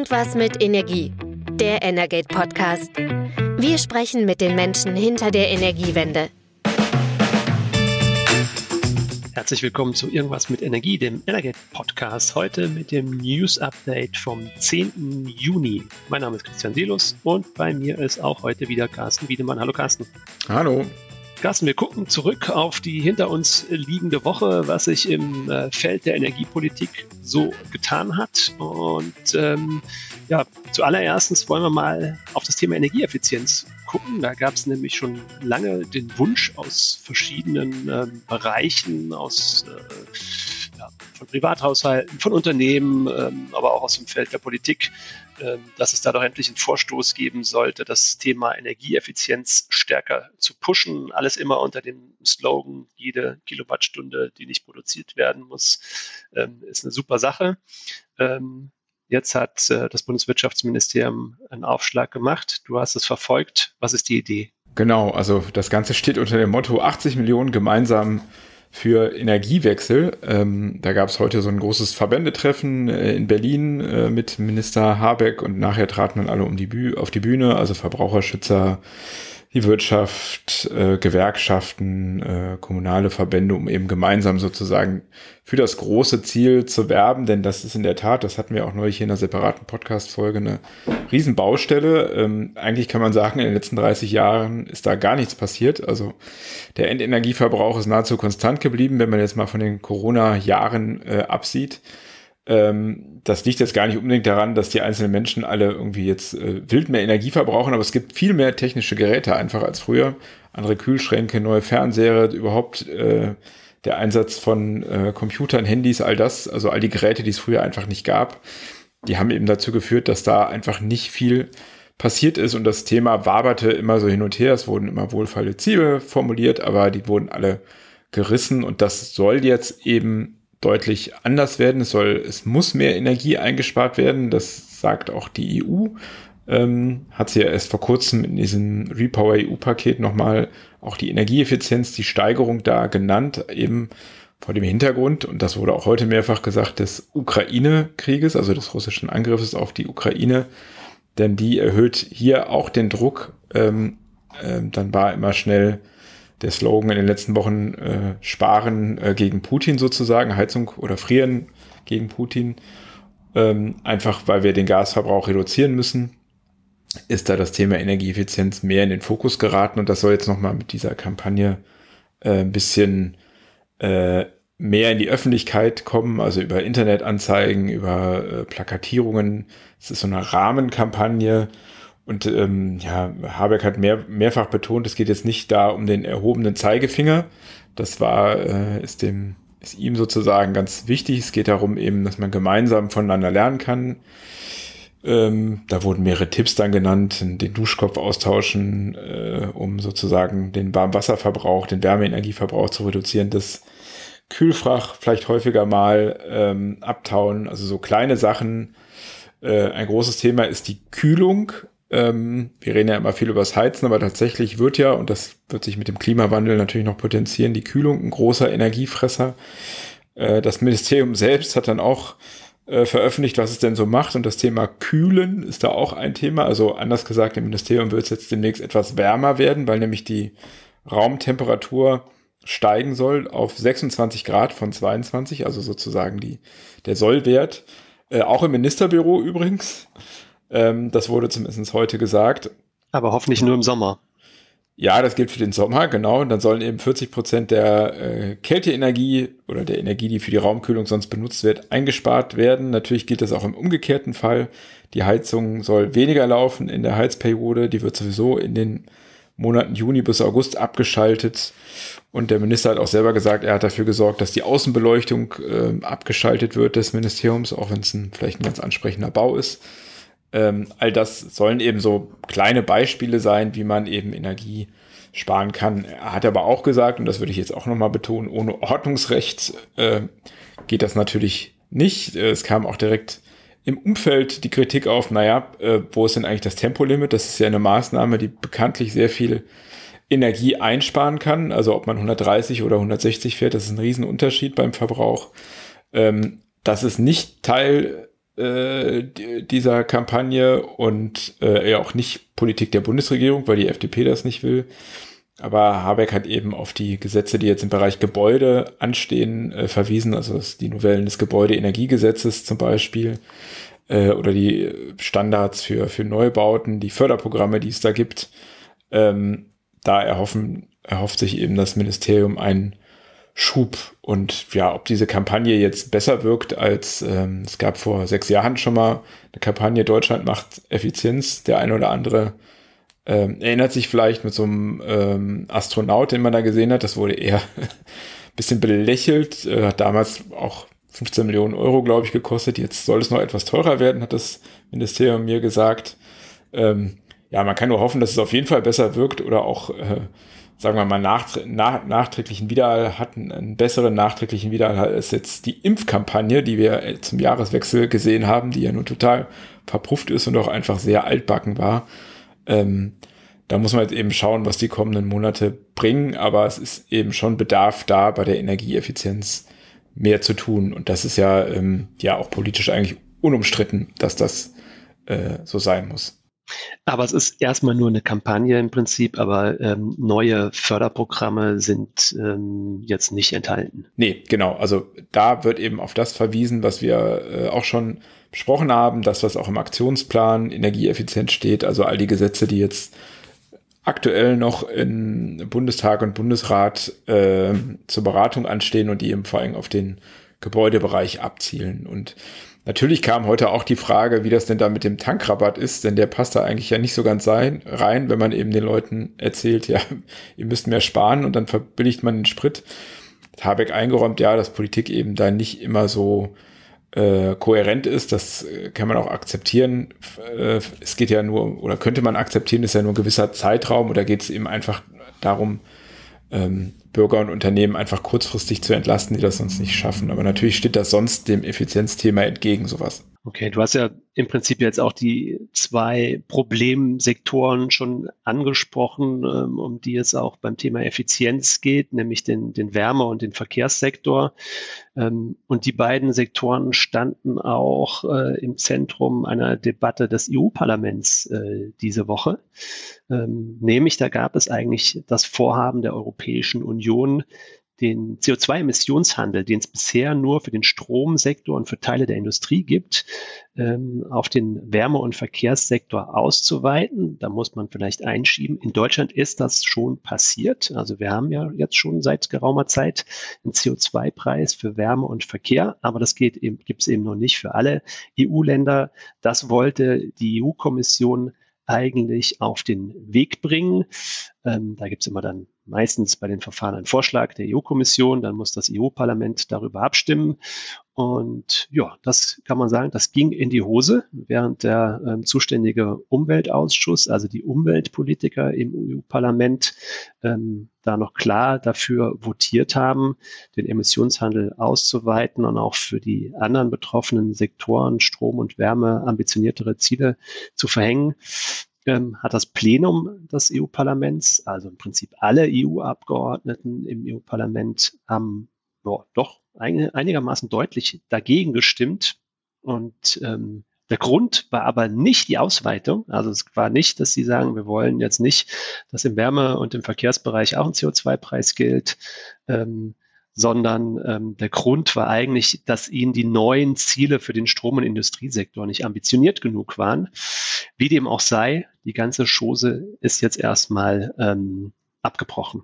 Irgendwas mit Energie. Der Energate Podcast. Wir sprechen mit den Menschen hinter der Energiewende. Herzlich willkommen zu Irgendwas mit Energie, dem Energate Podcast. Heute mit dem News Update vom 10. Juni. Mein Name ist Christian Silos und bei mir ist auch heute wieder Carsten Wiedemann. Hallo Carsten. Hallo. Carsten, wir gucken zurück auf die hinter uns liegende Woche, was sich im äh, Feld der Energiepolitik so getan hat. Und ähm, ja, zuallererst wollen wir mal auf das Thema Energieeffizienz gucken. Da gab es nämlich schon lange den Wunsch aus verschiedenen ähm, Bereichen, aus äh, von Privathaushalten, von Unternehmen, ähm, aber auch aus dem Feld der Politik, ähm, dass es da doch endlich einen Vorstoß geben sollte, das Thema Energieeffizienz stärker zu pushen. Alles immer unter dem Slogan, jede Kilowattstunde, die nicht produziert werden muss, ähm, ist eine super Sache. Jetzt hat äh, das Bundeswirtschaftsministerium einen Aufschlag gemacht. Du hast es verfolgt. Was ist die Idee? Genau, also das Ganze steht unter dem Motto 80 Millionen gemeinsam für Energiewechsel. Ähm, da gab es heute so ein großes Verbändetreffen äh, in Berlin äh, mit Minister Habeck und nachher traten dann alle um die Büh auf die Bühne, also Verbraucherschützer, die Wirtschaft, äh, Gewerkschaften, äh, kommunale Verbände, um eben gemeinsam sozusagen für das große Ziel zu werben, denn das ist in der Tat, das hatten wir auch neulich hier in einer separaten Podcast-Folge, eine Riesenbaustelle. Ähm, eigentlich kann man sagen, in den letzten 30 Jahren ist da gar nichts passiert. Also der Endenergieverbrauch ist nahezu konstant geblieben, wenn man jetzt mal von den Corona-Jahren äh, absieht. Ähm, das liegt jetzt gar nicht unbedingt daran, dass die einzelnen Menschen alle irgendwie jetzt äh, wild mehr Energie verbrauchen, aber es gibt viel mehr technische Geräte einfach als früher. Andere Kühlschränke, neue Fernseher, überhaupt äh, der Einsatz von äh, Computern, Handys, all das, also all die Geräte, die es früher einfach nicht gab, die haben eben dazu geführt, dass da einfach nicht viel passiert ist und das Thema waberte immer so hin und her. Es wurden immer wohlfeile Ziele formuliert, aber die wurden alle gerissen und das soll jetzt eben deutlich anders werden. Es soll, es muss mehr Energie eingespart werden. Das sagt auch die EU. Ähm, hat sie ja erst vor kurzem in diesem Repower EU-Paket nochmal auch die Energieeffizienz, die Steigerung da genannt, eben vor dem Hintergrund, und das wurde auch heute mehrfach gesagt, des Ukraine-Krieges, also des russischen Angriffes auf die Ukraine, denn die erhöht hier auch den Druck. Ähm, äh, dann war immer schnell der Slogan in den letzten Wochen äh, Sparen äh, gegen Putin sozusagen, Heizung oder Frieren gegen Putin, ähm, einfach weil wir den Gasverbrauch reduzieren müssen, ist da das Thema Energieeffizienz mehr in den Fokus geraten und das soll jetzt nochmal mit dieser Kampagne äh, ein bisschen äh, mehr in die Öffentlichkeit kommen, also über Internetanzeigen, über äh, Plakatierungen. Es ist so eine Rahmenkampagne, und ähm, ja, Habeck hat mehr, mehrfach betont, es geht jetzt nicht da um den erhobenen Zeigefinger. Das war, äh, ist dem, ist ihm sozusagen ganz wichtig. Es geht darum eben, dass man gemeinsam voneinander lernen kann. Ähm, da wurden mehrere Tipps dann genannt, den Duschkopf austauschen, äh, um sozusagen den Warmwasserverbrauch, den Wärmeenergieverbrauch zu reduzieren. Das Kühlfach vielleicht häufiger mal ähm, abtauen, also so kleine Sachen. Äh, ein großes Thema ist die Kühlung ähm, wir reden ja immer viel über das Heizen, aber tatsächlich wird ja, und das wird sich mit dem Klimawandel natürlich noch potenzieren, die Kühlung ein großer Energiefresser. Äh, das Ministerium selbst hat dann auch äh, veröffentlicht, was es denn so macht. Und das Thema Kühlen ist da auch ein Thema. Also anders gesagt, im Ministerium wird es jetzt demnächst etwas wärmer werden, weil nämlich die Raumtemperatur steigen soll auf 26 Grad von 22, also sozusagen die, der Sollwert. Äh, auch im Ministerbüro übrigens. Ähm, das wurde zumindest heute gesagt. Aber hoffentlich nur im Sommer. Ja, das gilt für den Sommer, genau. Und dann sollen eben 40 Prozent der äh, Kälteenergie oder der Energie, die für die Raumkühlung sonst benutzt wird, eingespart werden. Natürlich gilt das auch im umgekehrten Fall. Die Heizung soll weniger laufen in der Heizperiode. Die wird sowieso in den Monaten Juni bis August abgeschaltet. Und der Minister hat auch selber gesagt, er hat dafür gesorgt, dass die Außenbeleuchtung äh, abgeschaltet wird des Ministeriums, auch wenn es ein, vielleicht ein ganz ansprechender Bau ist. Ähm, all das sollen eben so kleine Beispiele sein, wie man eben Energie sparen kann. Er hat aber auch gesagt, und das würde ich jetzt auch nochmal betonen, ohne Ordnungsrecht äh, geht das natürlich nicht. Äh, es kam auch direkt im Umfeld die Kritik auf, naja, äh, wo ist denn eigentlich das Tempolimit? Das ist ja eine Maßnahme, die bekanntlich sehr viel Energie einsparen kann. Also ob man 130 oder 160 fährt, das ist ein Riesenunterschied beim Verbrauch. Ähm, das ist nicht Teil äh, dieser Kampagne und äh, ja auch nicht Politik der Bundesregierung, weil die FDP das nicht will. Aber Habeck hat eben auf die Gesetze, die jetzt im Bereich Gebäude anstehen, äh, verwiesen, also die Novellen des Gebäudeenergiegesetzes zum Beispiel äh, oder die Standards für, für Neubauten, die Förderprogramme, die es da gibt. Ähm, da erhoffen, erhofft sich eben das Ministerium einen Schub. Und ja, ob diese Kampagne jetzt besser wirkt als ähm, es gab vor sechs Jahren schon mal eine Kampagne Deutschland macht Effizienz. Der eine oder andere ähm, erinnert sich vielleicht mit so einem ähm, Astronaut, den man da gesehen hat. Das wurde eher ein bisschen belächelt. Äh, hat damals auch 15 Millionen Euro, glaube ich, gekostet. Jetzt soll es noch etwas teurer werden, hat das Ministerium mir gesagt. Ähm, ja, man kann nur hoffen, dass es auf jeden Fall besser wirkt oder auch, äh, sagen wir mal, nacht nach, nachträglichen Widerhall hat, einen besseren nachträglichen Widerhall als jetzt die Impfkampagne, die wir zum Jahreswechsel gesehen haben, die ja nun total verpufft ist und auch einfach sehr altbacken war. Ähm, da muss man jetzt eben schauen, was die kommenden Monate bringen, aber es ist eben schon Bedarf da, bei der Energieeffizienz mehr zu tun. Und das ist ja, ähm, ja auch politisch eigentlich unumstritten, dass das äh, so sein muss. Aber es ist erstmal nur eine Kampagne im Prinzip, aber ähm, neue Förderprogramme sind ähm, jetzt nicht enthalten. Nee, genau. Also da wird eben auf das verwiesen, was wir äh, auch schon besprochen haben, das, was auch im Aktionsplan Energieeffizienz steht, also all die Gesetze, die jetzt aktuell noch in Bundestag und Bundesrat äh, zur Beratung anstehen und die eben vor allem auf den Gebäudebereich abzielen. Und Natürlich kam heute auch die Frage, wie das denn da mit dem Tankrabatt ist, denn der passt da eigentlich ja nicht so ganz rein, wenn man eben den Leuten erzählt, ja, ihr müsst mehr sparen und dann verbilligt man den Sprit. Habeck eingeräumt, ja, dass Politik eben da nicht immer so äh, kohärent ist, das äh, kann man auch akzeptieren. Äh, es geht ja nur, oder könnte man akzeptieren, ist ja nur ein gewisser Zeitraum oder geht es eben einfach darum, ähm, Bürger und Unternehmen einfach kurzfristig zu entlasten, die das sonst nicht schaffen. Aber natürlich steht das sonst dem Effizienzthema entgegen, sowas. Okay, du hast ja im Prinzip jetzt auch die zwei Problemsektoren schon angesprochen, ähm, um die es auch beim Thema Effizienz geht, nämlich den, den Wärme- und den Verkehrssektor. Ähm, und die beiden Sektoren standen auch äh, im Zentrum einer Debatte des EU-Parlaments äh, diese Woche. Ähm, nämlich da gab es eigentlich das Vorhaben der Europäischen Union, den CO2-Emissionshandel, den es bisher nur für den Stromsektor und für Teile der Industrie gibt, ähm, auf den Wärme- und Verkehrssektor auszuweiten. Da muss man vielleicht einschieben. In Deutschland ist das schon passiert. Also wir haben ja jetzt schon seit geraumer Zeit einen CO2-Preis für Wärme und Verkehr, aber das gibt es eben noch nicht für alle EU-Länder. Das wollte die EU-Kommission eigentlich auf den Weg bringen. Ähm, da gibt es immer dann meistens bei den Verfahren einen Vorschlag der EU-Kommission, dann muss das EU-Parlament darüber abstimmen. Und ja, das kann man sagen, das ging in die Hose, während der ähm, zuständige Umweltausschuss, also die Umweltpolitiker im EU-Parlament, ähm, da noch klar dafür votiert haben, den Emissionshandel auszuweiten und auch für die anderen betroffenen Sektoren, Strom und Wärme, ambitioniertere Ziele zu verhängen ähm, hat das Plenum des EU-Parlaments, also im Prinzip alle EU-Abgeordneten im EU-Parlament, haben boah, doch ein, einigermaßen deutlich dagegen gestimmt. Und ähm, der Grund war aber nicht die Ausweitung. Also es war nicht, dass sie sagen, wir wollen jetzt nicht, dass im Wärme- und im Verkehrsbereich auch ein CO2-Preis gilt. Ähm, sondern ähm, der Grund war eigentlich, dass ihnen die neuen Ziele für den Strom- und Industriesektor nicht ambitioniert genug waren. Wie dem auch sei, die ganze Chose ist jetzt erstmal ähm, abgebrochen.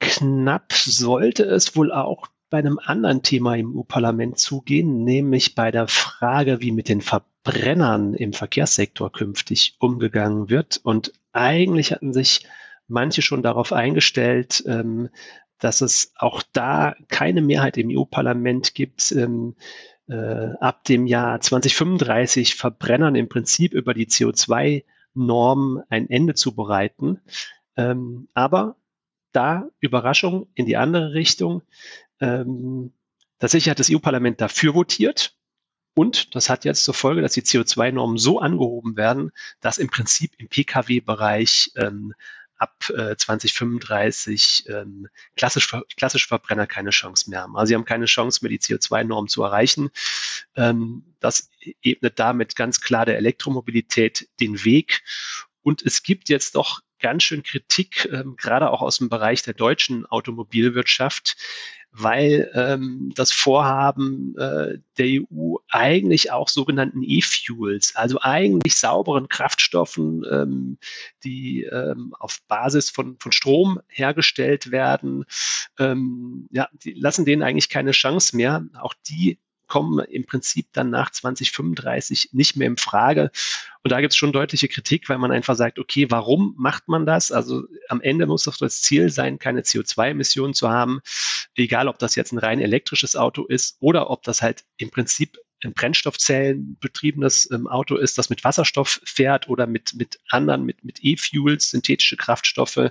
Knapp sollte es wohl auch bei einem anderen Thema im EU-Parlament zugehen, nämlich bei der Frage, wie mit den Verbrennern im Verkehrssektor künftig umgegangen wird. Und eigentlich hatten sich manche schon darauf eingestellt, ähm, dass es auch da keine Mehrheit im EU-Parlament gibt, ähm, äh, ab dem Jahr 2035 Verbrennern im Prinzip über die CO2-Norm ein Ende zu bereiten. Ähm, aber da Überraschung in die andere Richtung. Ähm, tatsächlich hat das EU-Parlament dafür votiert. Und das hat jetzt zur Folge, dass die CO2-Normen so angehoben werden, dass im Prinzip im Pkw-Bereich ähm, ab äh, 2035 ähm, klassisch, klassisch Verbrenner keine Chance mehr haben. Also sie haben keine Chance mehr, die CO2-Norm zu erreichen. Ähm, das ebnet damit ganz klar der Elektromobilität den Weg. Und es gibt jetzt doch ganz schön Kritik, ähm, gerade auch aus dem Bereich der deutschen Automobilwirtschaft, weil ähm, das Vorhaben äh, der EU eigentlich auch sogenannten E-Fuels, also eigentlich sauberen Kraftstoffen, ähm, die ähm, auf Basis von, von Strom hergestellt werden, ähm, ja, die lassen denen eigentlich keine Chance mehr. Auch die kommen im Prinzip dann nach 2035 nicht mehr in Frage. Und da gibt es schon deutliche Kritik, weil man einfach sagt, okay, warum macht man das? Also am Ende muss doch das Ziel sein, keine CO2-Emissionen zu haben, egal ob das jetzt ein rein elektrisches Auto ist oder ob das halt im Prinzip ein Brennstoffzellen betriebenes ähm, Auto ist, das mit Wasserstoff fährt oder mit, mit anderen, mit, mit E-Fuels, synthetische Kraftstoffe.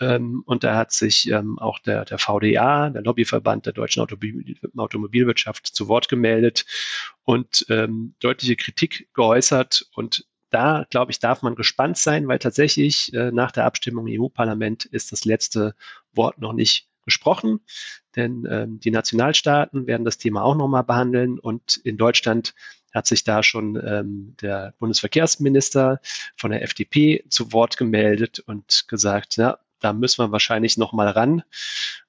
Ähm, und da hat sich ähm, auch der, der VDA, der Lobbyverband der deutschen Automobil Automobilwirtschaft, zu Wort gemeldet und ähm, deutliche Kritik geäußert. Und da, glaube ich, darf man gespannt sein, weil tatsächlich äh, nach der Abstimmung im EU-Parlament ist das letzte Wort noch nicht gesprochen, denn ähm, die Nationalstaaten werden das Thema auch nochmal behandeln und in Deutschland hat sich da schon ähm, der Bundesverkehrsminister von der FDP zu Wort gemeldet und gesagt, ja, da müssen wir wahrscheinlich nochmal ran.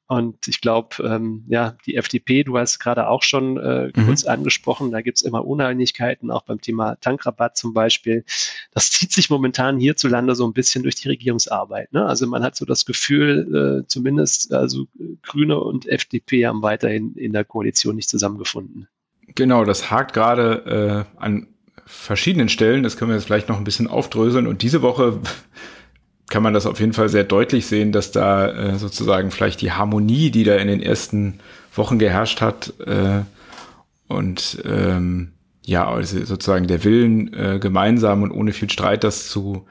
Und ich glaube, ähm, ja, die FDP, du hast gerade auch schon äh, mhm. kurz angesprochen, da gibt's immer Uneinigkeiten, auch beim Thema Tankrabatt zum Beispiel. Das zieht sich momentan hierzulande so ein bisschen durch die Regierungsarbeit. Ne? Also man hat so das Gefühl, äh, zumindest also Grüne und FDP haben weiterhin in der Koalition nicht zusammengefunden. Genau, das hakt gerade äh, an verschiedenen Stellen. Das können wir jetzt vielleicht noch ein bisschen aufdröseln. Und diese Woche kann man das auf jeden Fall sehr deutlich sehen, dass da äh, sozusagen vielleicht die Harmonie, die da in den ersten Wochen geherrscht hat, äh, und ähm, ja, also sozusagen der Willen, äh, gemeinsam und ohne viel Streit das zu,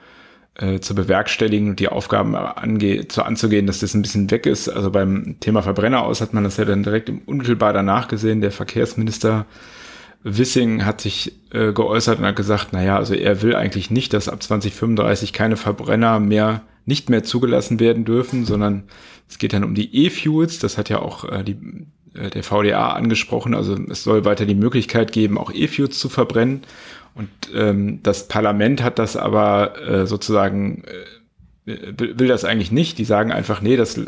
äh, zu bewerkstelligen und die Aufgaben ange zu anzugehen, dass das ein bisschen weg ist. Also beim Thema Verbrenner aus hat man das ja dann direkt unmittelbar danach gesehen. Der Verkehrsminister Wissing hat sich äh, geäußert und hat gesagt, naja, also er will eigentlich nicht, dass ab 2035 keine Verbrenner mehr nicht mehr zugelassen werden dürfen, sondern es geht dann um die E-Fuels. Das hat ja auch äh, die, äh, der VDA angesprochen. Also es soll weiter die Möglichkeit geben, auch E-Fuels zu verbrennen. Und ähm, das Parlament hat das aber äh, sozusagen äh, will das eigentlich nicht. Die sagen einfach, nee, das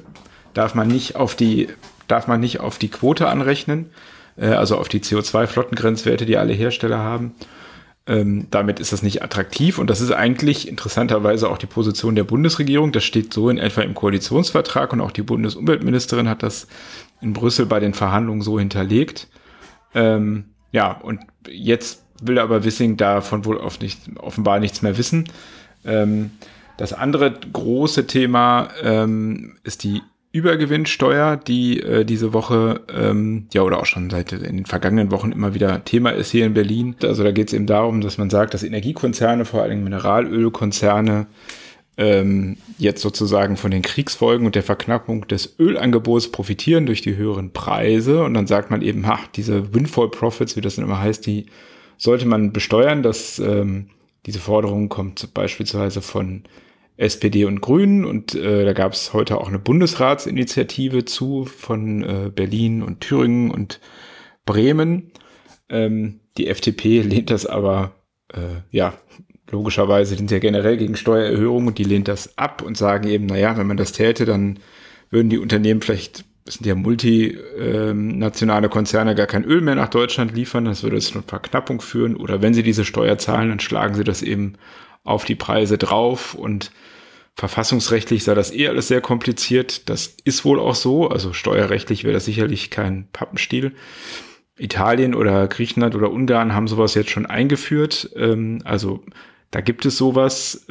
darf man nicht auf die darf man nicht auf die Quote anrechnen äh, also auf die CO2-Flottengrenzwerte, die alle Hersteller haben. Ähm, damit ist das nicht attraktiv und das ist eigentlich interessanterweise auch die Position der Bundesregierung. Das steht so in etwa im Koalitionsvertrag und auch die Bundesumweltministerin hat das in Brüssel bei den Verhandlungen so hinterlegt. Ähm, ja, und jetzt will aber Wissing davon wohl oft nicht, offenbar nichts mehr wissen. Ähm, das andere große Thema ähm, ist die Übergewinnsteuer, die äh, diese Woche, ähm, ja, oder auch schon seit in den vergangenen Wochen immer wieder Thema ist hier in Berlin. Also da geht es eben darum, dass man sagt, dass Energiekonzerne, vor allem Mineralölkonzerne, ähm, jetzt sozusagen von den Kriegsfolgen und der Verknappung des Ölangebots profitieren durch die höheren Preise. Und dann sagt man eben, ha, diese Windfall Profits, wie das dann immer heißt, die sollte man besteuern. dass ähm, diese Forderung kommt beispielsweise von SPD und Grünen und äh, da gab es heute auch eine Bundesratsinitiative zu von äh, Berlin und Thüringen und Bremen. Ähm, die FDP lehnt das aber, äh, ja, logischerweise sind sie ja generell gegen Steuererhöhungen und die lehnt das ab und sagen eben, naja, wenn man das täte, dann würden die Unternehmen vielleicht, sind ja multinationale ähm, Konzerne, gar kein Öl mehr nach Deutschland liefern, das würde zu einer Verknappung führen oder wenn sie diese Steuer zahlen, dann schlagen sie das eben auf die Preise drauf und verfassungsrechtlich sei das eh alles sehr kompliziert. Das ist wohl auch so. Also steuerrechtlich wäre das sicherlich kein Pappenstiel. Italien oder Griechenland oder Ungarn haben sowas jetzt schon eingeführt. Ähm, also da gibt es sowas.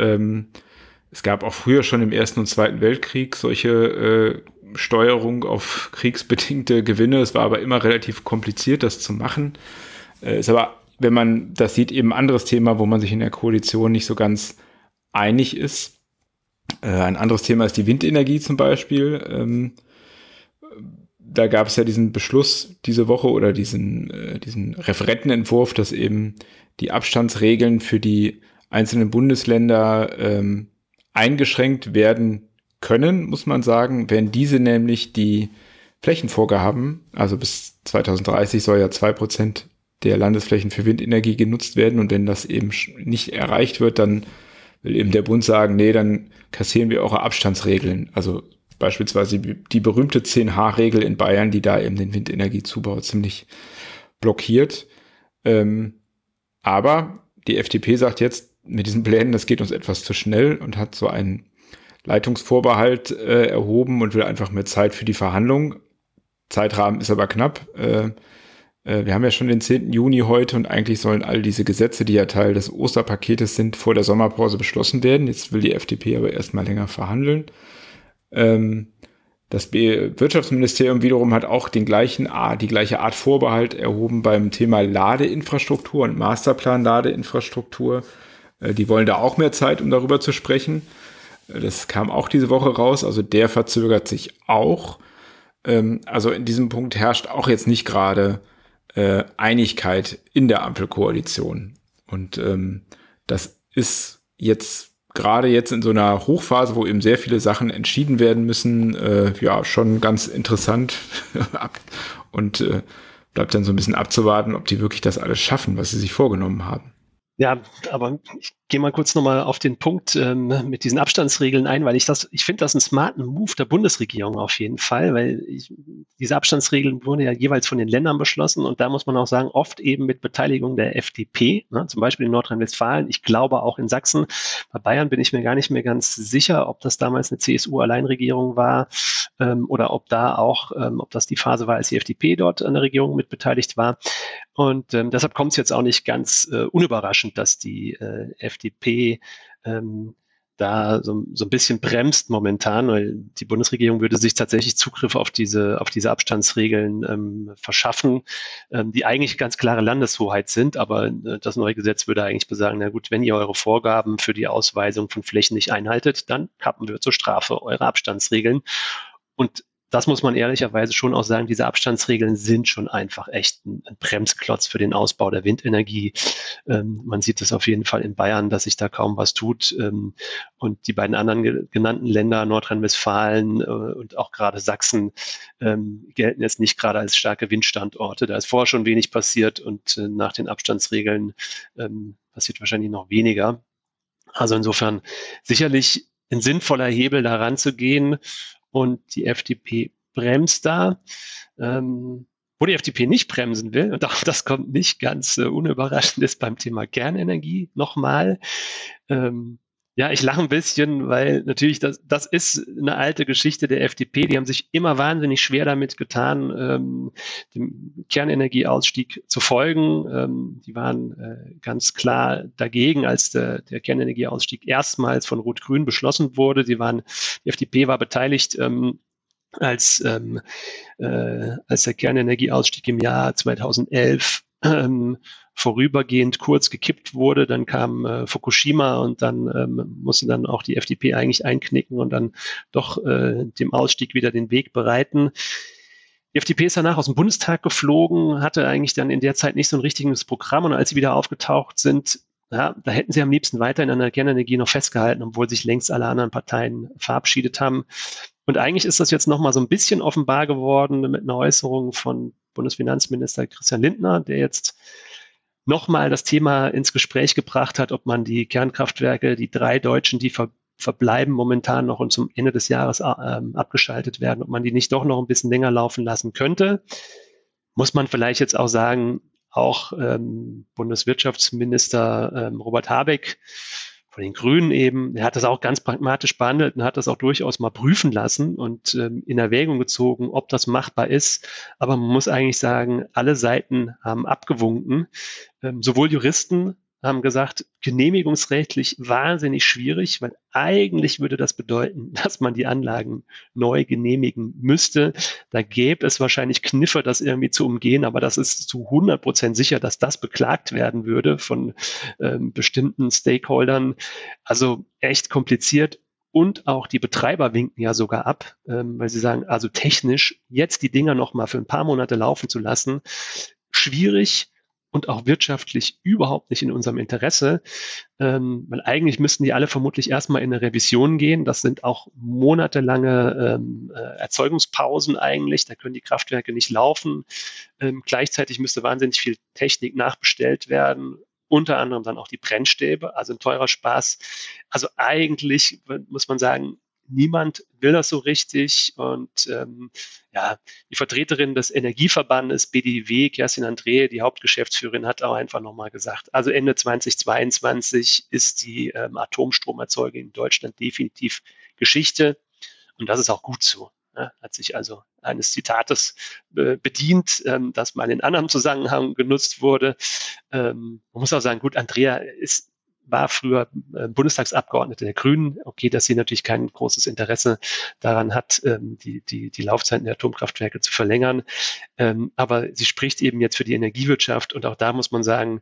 Es gab auch früher schon im Ersten und Zweiten Weltkrieg solche äh, Steuerung auf kriegsbedingte Gewinne. Es war aber immer relativ kompliziert, das zu machen. Äh, ist aber wenn man das sieht, eben ein anderes Thema, wo man sich in der Koalition nicht so ganz einig ist. Äh, ein anderes Thema ist die Windenergie zum Beispiel. Ähm, da gab es ja diesen Beschluss diese Woche oder diesen, äh, diesen Referentenentwurf, dass eben die Abstandsregeln für die einzelnen Bundesländer ähm, eingeschränkt werden können, muss man sagen, wenn diese nämlich die Flächenvorgaben, also bis 2030 soll ja zwei Prozent der Landesflächen für Windenergie genutzt werden und wenn das eben nicht erreicht wird, dann will eben der Bund sagen, nee, dann kassieren wir eure Abstandsregeln. Also beispielsweise die berühmte 10H-Regel in Bayern, die da eben den Windenergiezubau ziemlich blockiert. Ähm, aber die FDP sagt jetzt, mit diesen Plänen, das geht uns etwas zu schnell und hat so einen Leitungsvorbehalt äh, erhoben und will einfach mehr Zeit für die Verhandlung. Zeitrahmen ist aber knapp. Äh, äh, wir haben ja schon den 10. Juni heute und eigentlich sollen all diese Gesetze, die ja Teil des Osterpaketes sind, vor der Sommerpause beschlossen werden. Jetzt will die FDP aber erstmal länger verhandeln. Ähm, das Wirtschaftsministerium wiederum hat auch den gleichen, die gleiche Art Vorbehalt erhoben beim Thema Ladeinfrastruktur und Masterplan Ladeinfrastruktur. Äh, die wollen da auch mehr Zeit, um darüber zu sprechen. Äh, das kam auch diese Woche raus. Also der verzögert sich auch. Ähm, also in diesem Punkt herrscht auch jetzt nicht gerade äh, Einigkeit in der Ampelkoalition. Und ähm, das ist jetzt gerade jetzt in so einer Hochphase, wo eben sehr viele Sachen entschieden werden müssen, ja, schon ganz interessant. und bleibt dann so ein bisschen abzuwarten, ob die wirklich das alles schaffen, was sie sich vorgenommen haben. Ja, aber gehe mal kurz nochmal auf den Punkt ähm, mit diesen Abstandsregeln ein, weil ich das, ich finde das einen smarten Move der Bundesregierung auf jeden Fall, weil ich, diese Abstandsregeln wurden ja jeweils von den Ländern beschlossen und da muss man auch sagen, oft eben mit Beteiligung der FDP, ne, zum Beispiel in Nordrhein-Westfalen, ich glaube auch in Sachsen. Bei Bayern bin ich mir gar nicht mehr ganz sicher, ob das damals eine CSU-Alleinregierung war ähm, oder ob da auch, ähm, ob das die Phase war, als die FDP dort an der Regierung mit beteiligt war. Und ähm, deshalb kommt es jetzt auch nicht ganz äh, unüberraschend, dass die äh, FDP ähm, da so, so ein bisschen bremst momentan, weil die Bundesregierung würde sich tatsächlich Zugriff auf diese, auf diese Abstandsregeln ähm, verschaffen, ähm, die eigentlich ganz klare Landeshoheit sind, aber äh, das neue Gesetz würde eigentlich besagen, na gut, wenn ihr eure Vorgaben für die Ausweisung von Flächen nicht einhaltet, dann kappen wir zur Strafe eure Abstandsregeln. Und das muss man ehrlicherweise schon auch sagen, diese Abstandsregeln sind schon einfach echt ein, Bremsklotz für den Ausbau der Windenergie. Ähm, man sieht es auf jeden Fall in Bayern, dass sich da kaum was tut. Ähm, und die beiden anderen ge genannten Länder, Nordrhein-Westfalen äh, und auch gerade Sachsen, ähm, gelten jetzt nicht gerade als starke Windstandorte. Da ist vorher schon wenig passiert und äh, nach den Abstandsregeln ähm, passiert wahrscheinlich noch weniger. Also insofern sicherlich ein sinnvoller Hebel daran zu gehen und die FDP bremst da. Ähm, wo die FDP nicht bremsen will, und auch das kommt nicht ganz äh, unüberraschend, ist beim Thema Kernenergie nochmal. Ähm, ja, ich lache ein bisschen, weil natürlich das, das ist eine alte Geschichte der FDP. Die haben sich immer wahnsinnig schwer damit getan, ähm, dem Kernenergieausstieg zu folgen. Ähm, die waren äh, ganz klar dagegen, als der, der Kernenergieausstieg erstmals von Rot-Grün beschlossen wurde. Die waren, die FDP war beteiligt ähm, als, ähm, äh, als der Kernenergieausstieg im Jahr 2011 ähm, vorübergehend kurz gekippt wurde. Dann kam äh, Fukushima und dann ähm, musste dann auch die FDP eigentlich einknicken und dann doch äh, dem Ausstieg wieder den Weg bereiten. Die FDP ist danach aus dem Bundestag geflogen, hatte eigentlich dann in der Zeit nicht so ein richtiges Programm und als sie wieder aufgetaucht sind, ja, da hätten sie am liebsten weiterhin an der Kernenergie noch festgehalten, obwohl sich längst alle anderen Parteien verabschiedet haben. Und eigentlich ist das jetzt nochmal so ein bisschen offenbar geworden mit einer Äußerung von Bundesfinanzminister Christian Lindner, der jetzt nochmal das Thema ins Gespräch gebracht hat, ob man die Kernkraftwerke, die drei deutschen, die ver verbleiben momentan noch und zum Ende des Jahres äh, abgeschaltet werden, ob man die nicht doch noch ein bisschen länger laufen lassen könnte. Muss man vielleicht jetzt auch sagen, auch ähm, Bundeswirtschaftsminister ähm, Robert Habeck von den Grünen eben, er hat das auch ganz pragmatisch behandelt und hat das auch durchaus mal prüfen lassen und ähm, in Erwägung gezogen, ob das machbar ist. Aber man muss eigentlich sagen, alle Seiten haben abgewunken. Ähm, sowohl Juristen haben gesagt, genehmigungsrechtlich wahnsinnig schwierig, weil eigentlich würde das bedeuten, dass man die Anlagen neu genehmigen müsste. Da gäbe es wahrscheinlich Kniffe, das irgendwie zu umgehen, aber das ist zu 100 Prozent sicher, dass das beklagt werden würde von ähm, bestimmten Stakeholdern. Also echt kompliziert. Und auch die Betreiber winken ja sogar ab, ähm, weil sie sagen, also technisch jetzt die Dinger noch mal für ein paar Monate laufen zu lassen, schwierig und auch wirtschaftlich überhaupt nicht in unserem Interesse, ähm, weil eigentlich müssten die alle vermutlich erstmal in eine Revision gehen. Das sind auch monatelange ähm, äh, Erzeugungspausen eigentlich. Da können die Kraftwerke nicht laufen. Ähm, gleichzeitig müsste wahnsinnig viel Technik nachbestellt werden unter anderem dann auch die Brennstäbe, also ein teurer Spaß. Also eigentlich muss man sagen, niemand will das so richtig. Und ähm, ja, die Vertreterin des Energieverbandes BDW, Kerstin André, die Hauptgeschäftsführerin, hat auch einfach nochmal gesagt, also Ende 2022 ist die ähm, Atomstromerzeugung in Deutschland definitiv Geschichte. Und das ist auch gut so. Ja, hat sich also eines Zitates äh, bedient, ähm, das mal in anderem Zusammenhang genutzt wurde. Ähm, man muss auch sagen, gut, Andrea ist war früher äh, Bundestagsabgeordnete der Grünen. Okay, dass sie natürlich kein großes Interesse daran hat, ähm, die, die, die Laufzeiten der Atomkraftwerke zu verlängern. Ähm, aber sie spricht eben jetzt für die Energiewirtschaft und auch da muss man sagen,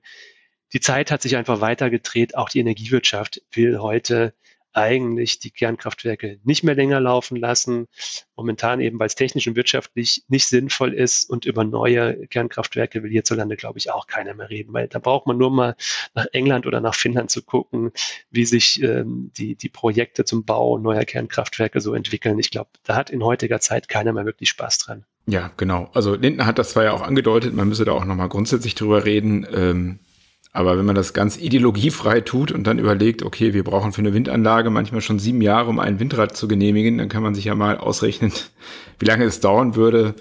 die Zeit hat sich einfach weitergedreht. Auch die Energiewirtschaft will heute eigentlich die Kernkraftwerke nicht mehr länger laufen lassen. Momentan eben, weil es technisch und wirtschaftlich nicht sinnvoll ist und über neue Kernkraftwerke will hierzulande, glaube ich, auch keiner mehr reden, weil da braucht man nur mal nach England oder nach Finnland zu gucken, wie sich ähm, die, die Projekte zum Bau neuer Kernkraftwerke so entwickeln. Ich glaube, da hat in heutiger Zeit keiner mehr wirklich Spaß dran. Ja, genau. Also Lindner hat das zwar ja auch angedeutet, man müsse da auch nochmal grundsätzlich drüber reden. Ähm aber wenn man das ganz ideologiefrei tut und dann überlegt, okay, wir brauchen für eine Windanlage manchmal schon sieben Jahre, um ein Windrad zu genehmigen, dann kann man sich ja mal ausrechnen, wie lange es dauern würde,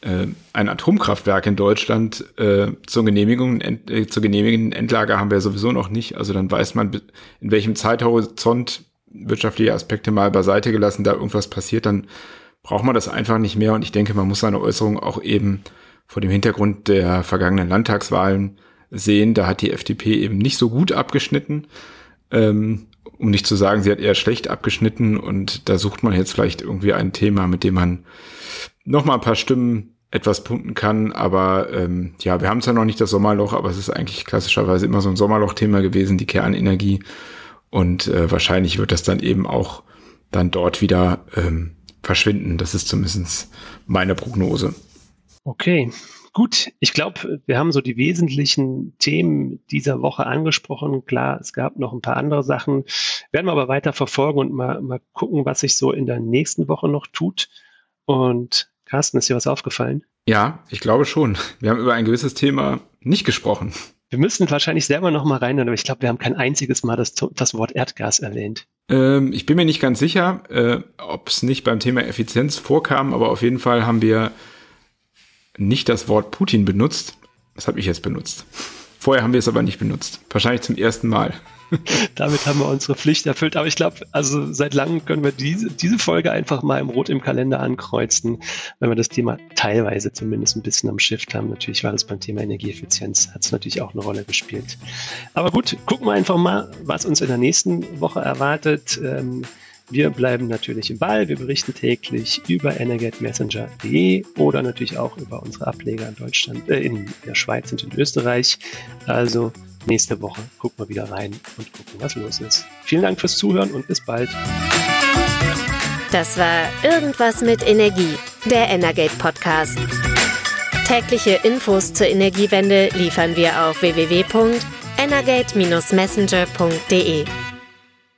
äh, ein Atomkraftwerk in Deutschland äh, zur Genehmigung, äh, zur genehmigenden Endlage haben wir sowieso noch nicht. Also dann weiß man, in welchem Zeithorizont wirtschaftliche Aspekte mal beiseite gelassen, da irgendwas passiert, dann braucht man das einfach nicht mehr. Und ich denke, man muss seine Äußerung auch eben vor dem Hintergrund der vergangenen Landtagswahlen sehen. Da hat die FDP eben nicht so gut abgeschnitten. Ähm, um nicht zu sagen, sie hat eher schlecht abgeschnitten und da sucht man jetzt vielleicht irgendwie ein Thema, mit dem man noch mal ein paar Stimmen etwas punkten kann. Aber ähm, ja, wir haben zwar noch nicht das Sommerloch, aber es ist eigentlich klassischerweise immer so ein Sommerloch-Thema gewesen, die Kernenergie. Und äh, wahrscheinlich wird das dann eben auch dann dort wieder ähm, verschwinden. Das ist zumindest meine Prognose. Okay, Gut, ich glaube, wir haben so die wesentlichen Themen dieser Woche angesprochen. Klar, es gab noch ein paar andere Sachen. Werden wir aber weiter verfolgen und mal, mal gucken, was sich so in der nächsten Woche noch tut. Und Carsten, ist dir was aufgefallen? Ja, ich glaube schon. Wir haben über ein gewisses Thema nicht gesprochen. Wir müssen wahrscheinlich selber noch mal rein, aber ich glaube, wir haben kein einziges Mal das, das Wort Erdgas erwähnt. Ähm, ich bin mir nicht ganz sicher, äh, ob es nicht beim Thema Effizienz vorkam, aber auf jeden Fall haben wir nicht das Wort Putin benutzt. Das habe ich jetzt benutzt. Vorher haben wir es aber nicht benutzt. Wahrscheinlich zum ersten Mal. Damit haben wir unsere Pflicht erfüllt. Aber ich glaube, also seit langem können wir diese, diese Folge einfach mal im Rot im Kalender ankreuzen, wenn wir das Thema teilweise zumindest ein bisschen am Shift haben. Natürlich war das beim Thema Energieeffizienz, hat es natürlich auch eine Rolle gespielt. Aber gut, gucken wir einfach mal, was uns in der nächsten Woche erwartet. Ähm, wir bleiben natürlich im Ball. Wir berichten täglich über energetmessenger.de oder natürlich auch über unsere Ableger in Deutschland, äh, in der Schweiz und in Österreich. Also nächste Woche gucken wir wieder rein und gucken, was los ist. Vielen Dank fürs Zuhören und bis bald. Das war Irgendwas mit Energie, der Energate Podcast. Tägliche Infos zur Energiewende liefern wir auf www.energate-messenger.de.